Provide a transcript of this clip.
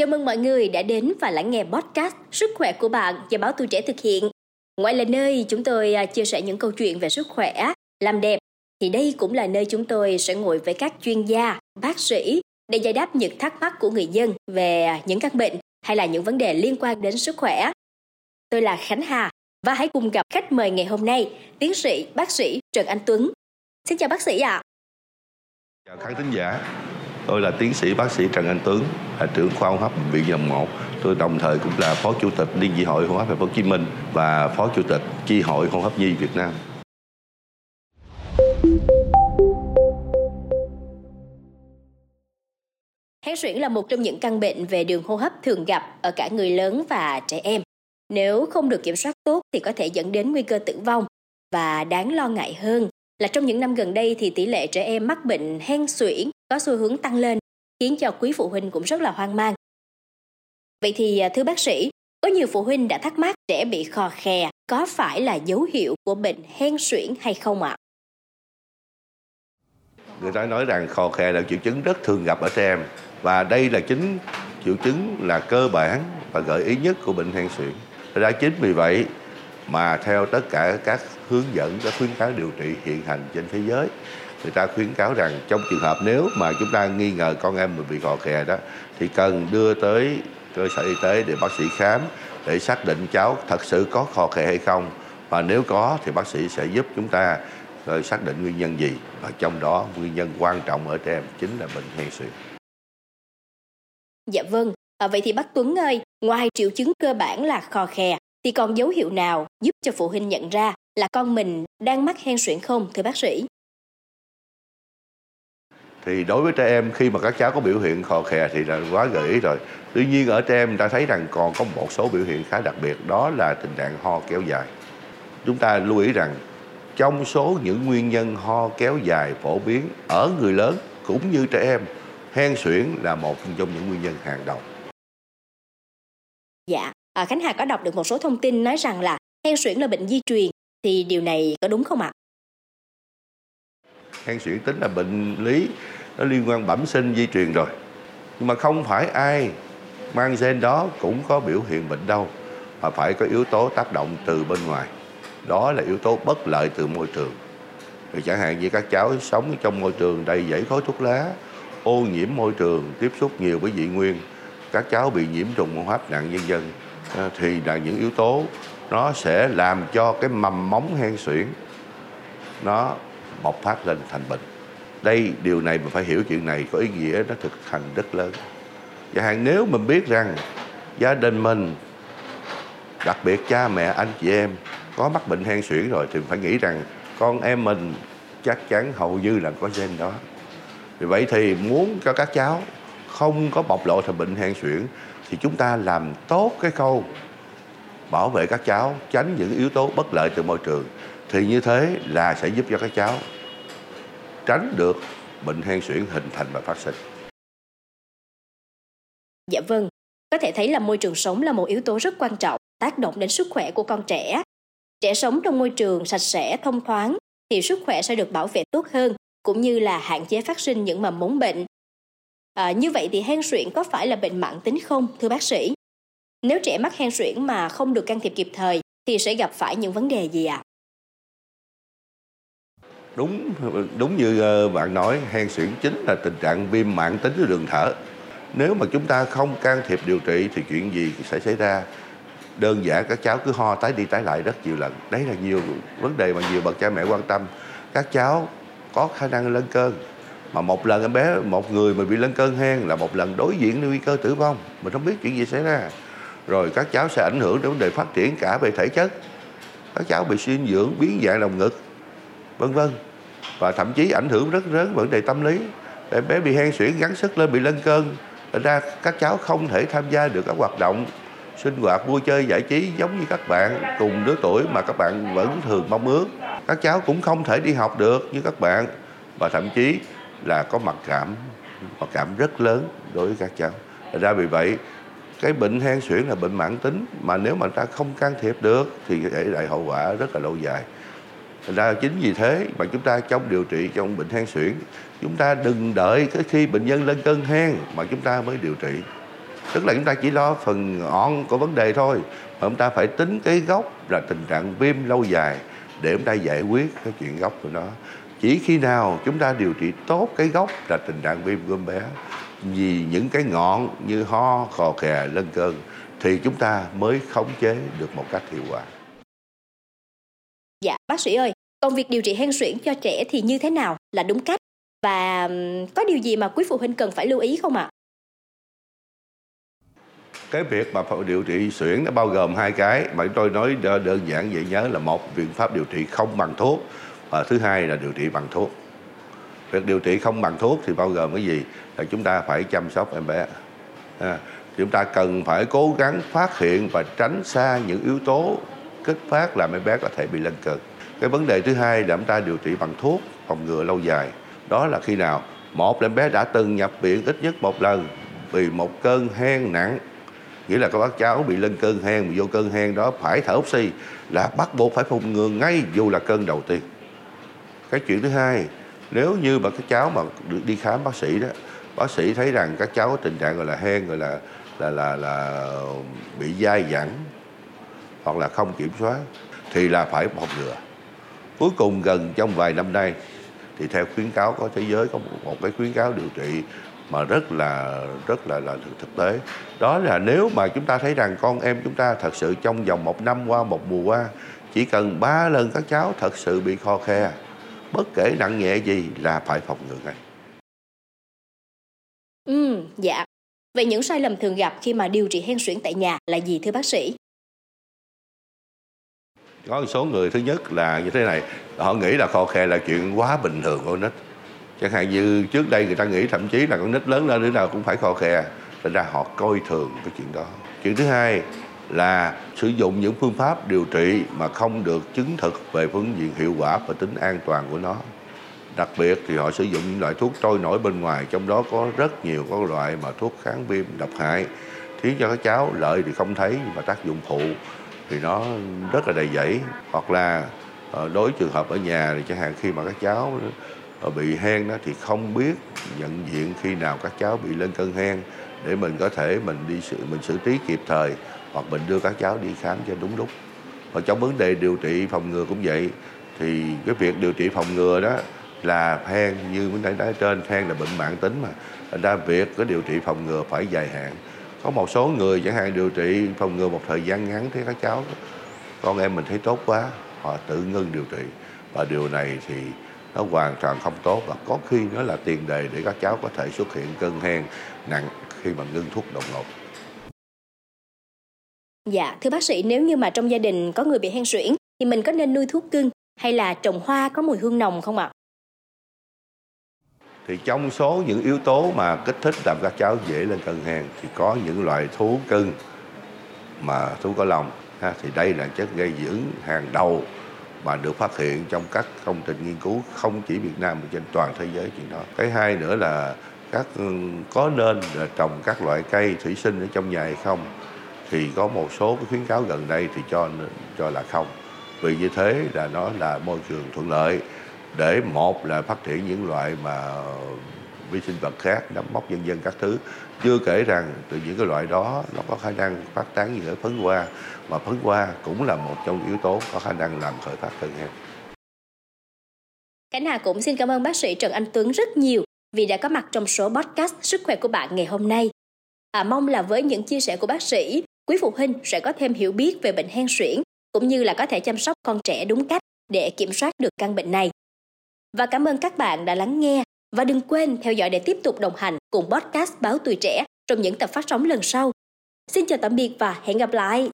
Chào mừng mọi người đã đến và lắng nghe podcast Sức khỏe của bạn do báo Tuổi Trẻ thực hiện. Ngoài là nơi chúng tôi à, chia sẻ những câu chuyện về sức khỏe, làm đẹp, thì đây cũng là nơi chúng tôi sẽ ngồi với các chuyên gia, bác sĩ để giải đáp những thắc mắc của người dân về à, những căn bệnh hay là những vấn đề liên quan đến sức khỏe. Tôi là Khánh Hà và hãy cùng gặp khách mời ngày hôm nay, tiến sĩ bác sĩ Trần Anh Tuấn. Xin chào bác sĩ ạ. Dạ, à. Chào khán thính giả. Tôi là tiến sĩ bác sĩ Trần Anh Tuấn, là trưởng khoa hô hấp bệnh viện Dòng 1. Tôi đồng thời cũng là phó chủ tịch Liên chi hội hô hấp Thành phố Hồ Chí Minh và phó chủ tịch chi hội hô hấp nhi Việt Nam. Hen suyễn là một trong những căn bệnh về đường hô hấp thường gặp ở cả người lớn và trẻ em. Nếu không được kiểm soát tốt thì có thể dẫn đến nguy cơ tử vong. Và đáng lo ngại hơn là trong những năm gần đây thì tỷ lệ trẻ em mắc bệnh hen suyễn có xu hướng tăng lên, khiến cho quý phụ huynh cũng rất là hoang mang. Vậy thì à, thưa bác sĩ, có nhiều phụ huynh đã thắc mắc trẻ bị khò khè có phải là dấu hiệu của bệnh hen suyễn hay không ạ? Người ta nói rằng khò khè là triệu chứng rất thường gặp ở trẻ em và đây là chính triệu chứng là cơ bản và gợi ý nhất của bệnh hen suyễn. Ra chính vì vậy mà theo tất cả các hướng dẫn các khuyến cáo điều trị hiện hành trên thế giới. Người ta khuyến cáo rằng trong trường hợp nếu mà chúng ta nghi ngờ con em mình bị khò khè đó thì cần đưa tới cơ sở y tế để bác sĩ khám để xác định cháu thật sự có khò khè hay không. Và nếu có thì bác sĩ sẽ giúp chúng ta rồi xác định nguyên nhân gì. Và trong đó nguyên nhân quan trọng ở trẻ em chính là bệnh hen suyễn. Dạ vâng, à, vậy thì bác Tuấn ơi, ngoài triệu chứng cơ bản là khò khè thì còn dấu hiệu nào giúp cho phụ huynh nhận ra là con mình đang mắc hen suyễn không thưa bác sĩ? Thì đối với trẻ em khi mà các cháu có biểu hiện khò khè thì là quá gợi ý rồi. Tuy nhiên ở trẻ em ta thấy rằng còn có một số biểu hiện khá đặc biệt đó là tình trạng ho kéo dài. Chúng ta lưu ý rằng trong số những nguyên nhân ho kéo dài phổ biến ở người lớn cũng như trẻ em, hen suyễn là một trong những nguyên nhân hàng đầu. Dạ, à, Khánh Hà có đọc được một số thông tin nói rằng là hen suyễn là bệnh di truyền thì điều này có đúng không ạ? Hen suyễn tính là bệnh lý nó liên quan bẩm sinh di truyền rồi. Nhưng mà không phải ai mang gen đó cũng có biểu hiện bệnh đâu mà phải có yếu tố tác động từ bên ngoài. Đó là yếu tố bất lợi từ môi trường. Thì chẳng hạn như các cháu sống trong môi trường đầy dãy khói thuốc lá, ô nhiễm môi trường, tiếp xúc nhiều với dị nguyên, các cháu bị nhiễm trùng hô hấp nặng vân dân à, thì là những yếu tố nó sẽ làm cho cái mầm móng hen suyễn nó bộc phát lên thành bệnh. Đây, điều này mình phải hiểu chuyện này có ý nghĩa nó thực hành rất lớn. Và hạn nếu mình biết rằng gia đình mình, đặc biệt cha mẹ, anh chị em có mắc bệnh hen suyễn rồi thì phải nghĩ rằng con em mình chắc chắn hầu như là có gen đó. Vì vậy thì muốn cho các cháu không có bộc lộ thành bệnh hen suyễn thì chúng ta làm tốt cái khâu bảo vệ các cháu tránh những yếu tố bất lợi từ môi trường thì như thế là sẽ giúp cho các cháu tránh được bệnh hen suyễn hình thành và phát sinh. Dạ vâng, có thể thấy là môi trường sống là một yếu tố rất quan trọng tác động đến sức khỏe của con trẻ. Trẻ sống trong môi trường sạch sẽ, thông thoáng thì sức khỏe sẽ được bảo vệ tốt hơn cũng như là hạn chế phát sinh những mầm mống bệnh. À, như vậy thì hen suyễn có phải là bệnh mãn tính không thưa bác sĩ? Nếu trẻ mắc hen suyễn mà không được can thiệp kịp thời thì sẽ gặp phải những vấn đề gì ạ? À? Đúng đúng như ờ, bạn nói, hen suyễn chính là tình trạng viêm mạng tính của đường thở. Nếu mà chúng ta không can thiệp điều trị thì chuyện gì sẽ xảy ra? Đơn giản các cháu cứ ho tái đi tái lại rất nhiều lần. Đấy là nhiều vấn đề mà nhiều bậc cha mẹ quan tâm. Các cháu có khả năng lên cơn mà một lần em bé một người mà bị lên cơn hen là một lần đối diện với nguy cơ tử vong mình không biết chuyện gì xảy ra rồi các cháu sẽ ảnh hưởng đến vấn đề phát triển cả về thể chất. Các cháu bị suy dinh dưỡng, biến dạng lồng ngực, vân vân. Và thậm chí ảnh hưởng rất lớn vấn đề tâm lý. Em bé bị hen suyễn gắng sức lên, bị lên cơn Thành ra các cháu không thể tham gia được các hoạt động sinh hoạt, vui chơi, giải trí giống như các bạn cùng lứa tuổi mà các bạn vẫn thường mong ước. Các cháu cũng không thể đi học được như các bạn. Và thậm chí là có mặc cảm mặc cảm rất lớn đối với các cháu. Thành ra vì vậy cái bệnh hen suyễn là bệnh mãn tính, mà nếu mà ta không can thiệp được thì để lại hậu quả rất là lâu dài. Thành ra chính vì thế mà chúng ta trong điều trị trong bệnh hen suyễn, chúng ta đừng đợi cái khi bệnh nhân lên cơn hen mà chúng ta mới điều trị. Tức là chúng ta chỉ lo phần ngọn của vấn đề thôi, mà chúng ta phải tính cái gốc là tình trạng viêm lâu dài để chúng ta giải quyết cái chuyện gốc của nó. Chỉ khi nào chúng ta điều trị tốt cái gốc là tình trạng viêm gom bé vì những cái ngọn như ho khò khè lên cơn thì chúng ta mới khống chế được một cách hiệu quả. Dạ bác sĩ ơi còn việc điều trị hen suyễn cho trẻ thì như thế nào? Là đúng cách? Và có điều gì mà quý phụ huynh cần phải lưu ý không ạ? Cái việc mà điều trị suyễn nó bao gồm hai cái. Mà tôi nói đơn giản vậy nhớ là một biện pháp điều trị không bằng thuốc và thứ hai là điều trị bằng thuốc việc điều trị không bằng thuốc thì bao gồm cái gì? Là chúng ta phải chăm sóc em bé. À, chúng ta cần phải cố gắng phát hiện và tránh xa những yếu tố kích phát làm em bé có thể bị lân cực cái vấn đề thứ hai là chúng ta điều trị bằng thuốc phòng ngừa lâu dài. Đó là khi nào? Một là em bé đã từng nhập viện ít nhất một lần vì một cơn hen nặng. Nghĩa là các bác cháu bị lên cơn hen mà vô cơn hen đó phải thở oxy là bắt buộc phải phòng ngừa ngay dù là cơn đầu tiên. Cái chuyện thứ hai nếu như mà các cháu mà được đi khám bác sĩ đó bác sĩ thấy rằng các cháu có tình trạng gọi là hen gọi là là là là bị dai dẳng hoặc là không kiểm soát thì là phải phòng ngừa. Cuối cùng gần trong vài năm nay thì theo khuyến cáo của thế giới có một, một cái khuyến cáo điều trị mà rất là rất là là thực tế. Đó là nếu mà chúng ta thấy rằng con em chúng ta thật sự trong vòng một năm qua một mùa qua chỉ cần ba lần các cháu thật sự bị kho khe bất kể nặng nhẹ gì là phải phòng ngừa ngay. Ừ dạ. Vậy những sai lầm thường gặp khi mà điều trị hen suyễn tại nhà là gì thưa bác sĩ? Có một số người thứ nhất là như thế này họ nghĩ là kho khe là chuyện quá bình thường của nít. Chẳng hạn như trước đây người ta nghĩ thậm chí là con nít lớn lên đứa nào cũng phải kho khe thành ra họ coi thường cái chuyện đó. Chuyện thứ hai là sử dụng những phương pháp điều trị mà không được chứng thực về phương diện hiệu quả và tính an toàn của nó. Đặc biệt thì họ sử dụng những loại thuốc trôi nổi bên ngoài, trong đó có rất nhiều các loại mà thuốc kháng viêm độc hại. Khiến cho các cháu lợi thì không thấy nhưng mà tác dụng phụ thì nó rất là đầy dẫy. Hoặc là ờ, đối trường hợp ở nhà thì chẳng hạn khi mà các cháu ờ, bị hen đó thì không biết nhận diện khi nào các cháu bị lên cơn hen để mình có thể mình đi sự mình xử trí kịp thời hoặc mình đưa các cháu đi khám cho đúng lúc. Và trong vấn đề điều trị phòng ngừa cũng vậy, thì cái việc điều trị phòng ngừa đó là hen như mình đã nói trên hen là bệnh mạng tính mà. Thành ra việc cái điều trị phòng ngừa phải dài hạn. Có một số người chẳng hạn điều trị phòng ngừa một thời gian ngắn thế các cháu, con em mình thấy tốt quá. Họ tự ngưng điều trị. Và điều này thì nó hoàn toàn không tốt và có khi nó là tiền đề để các cháu có thể xuất hiện cơn hen nặng khi mà ngưng thuốc đột ngột. Dạ, thưa bác sĩ, nếu như mà trong gia đình có người bị hen suyễn thì mình có nên nuôi thuốc cưng hay là trồng hoa có mùi hương nồng không ạ? thì trong số những yếu tố mà kích thích làm các cháu dễ lên cơn hen thì có những loại thú cưng mà thú có lòng ha, thì đây là chất gây dưỡng hàng đầu mà được phát hiện trong các công trình nghiên cứu không chỉ Việt Nam mà trên toàn thế giới chuyện đó. Cái hai nữa là các ừ, có nên là trồng các loại cây thủy sinh ở trong nhà hay không thì có một số cái khuyến cáo gần đây thì cho cho là không. Vì như thế là nó là môi trường thuận lợi để một là phát triển những loại mà vi sinh vật khác nấm mốc dân dân các thứ. Chưa kể rằng từ những cái loại đó nó có khả năng phát tán như ở phấn hoa mà phấn hoa cũng là một trong những yếu tố có khả năng làm khởi phát cơn hen. Cảnh Hà cũng xin cảm ơn bác sĩ Trần Anh Tuấn rất nhiều vì đã có mặt trong số podcast Sức khỏe của bạn ngày hôm nay. À, mong là với những chia sẻ của bác sĩ, quý phụ huynh sẽ có thêm hiểu biết về bệnh hen suyễn, cũng như là có thể chăm sóc con trẻ đúng cách để kiểm soát được căn bệnh này. Và cảm ơn các bạn đã lắng nghe, và đừng quên theo dõi để tiếp tục đồng hành cùng podcast Báo Tuổi Trẻ trong những tập phát sóng lần sau. Xin chào tạm biệt và hẹn gặp lại!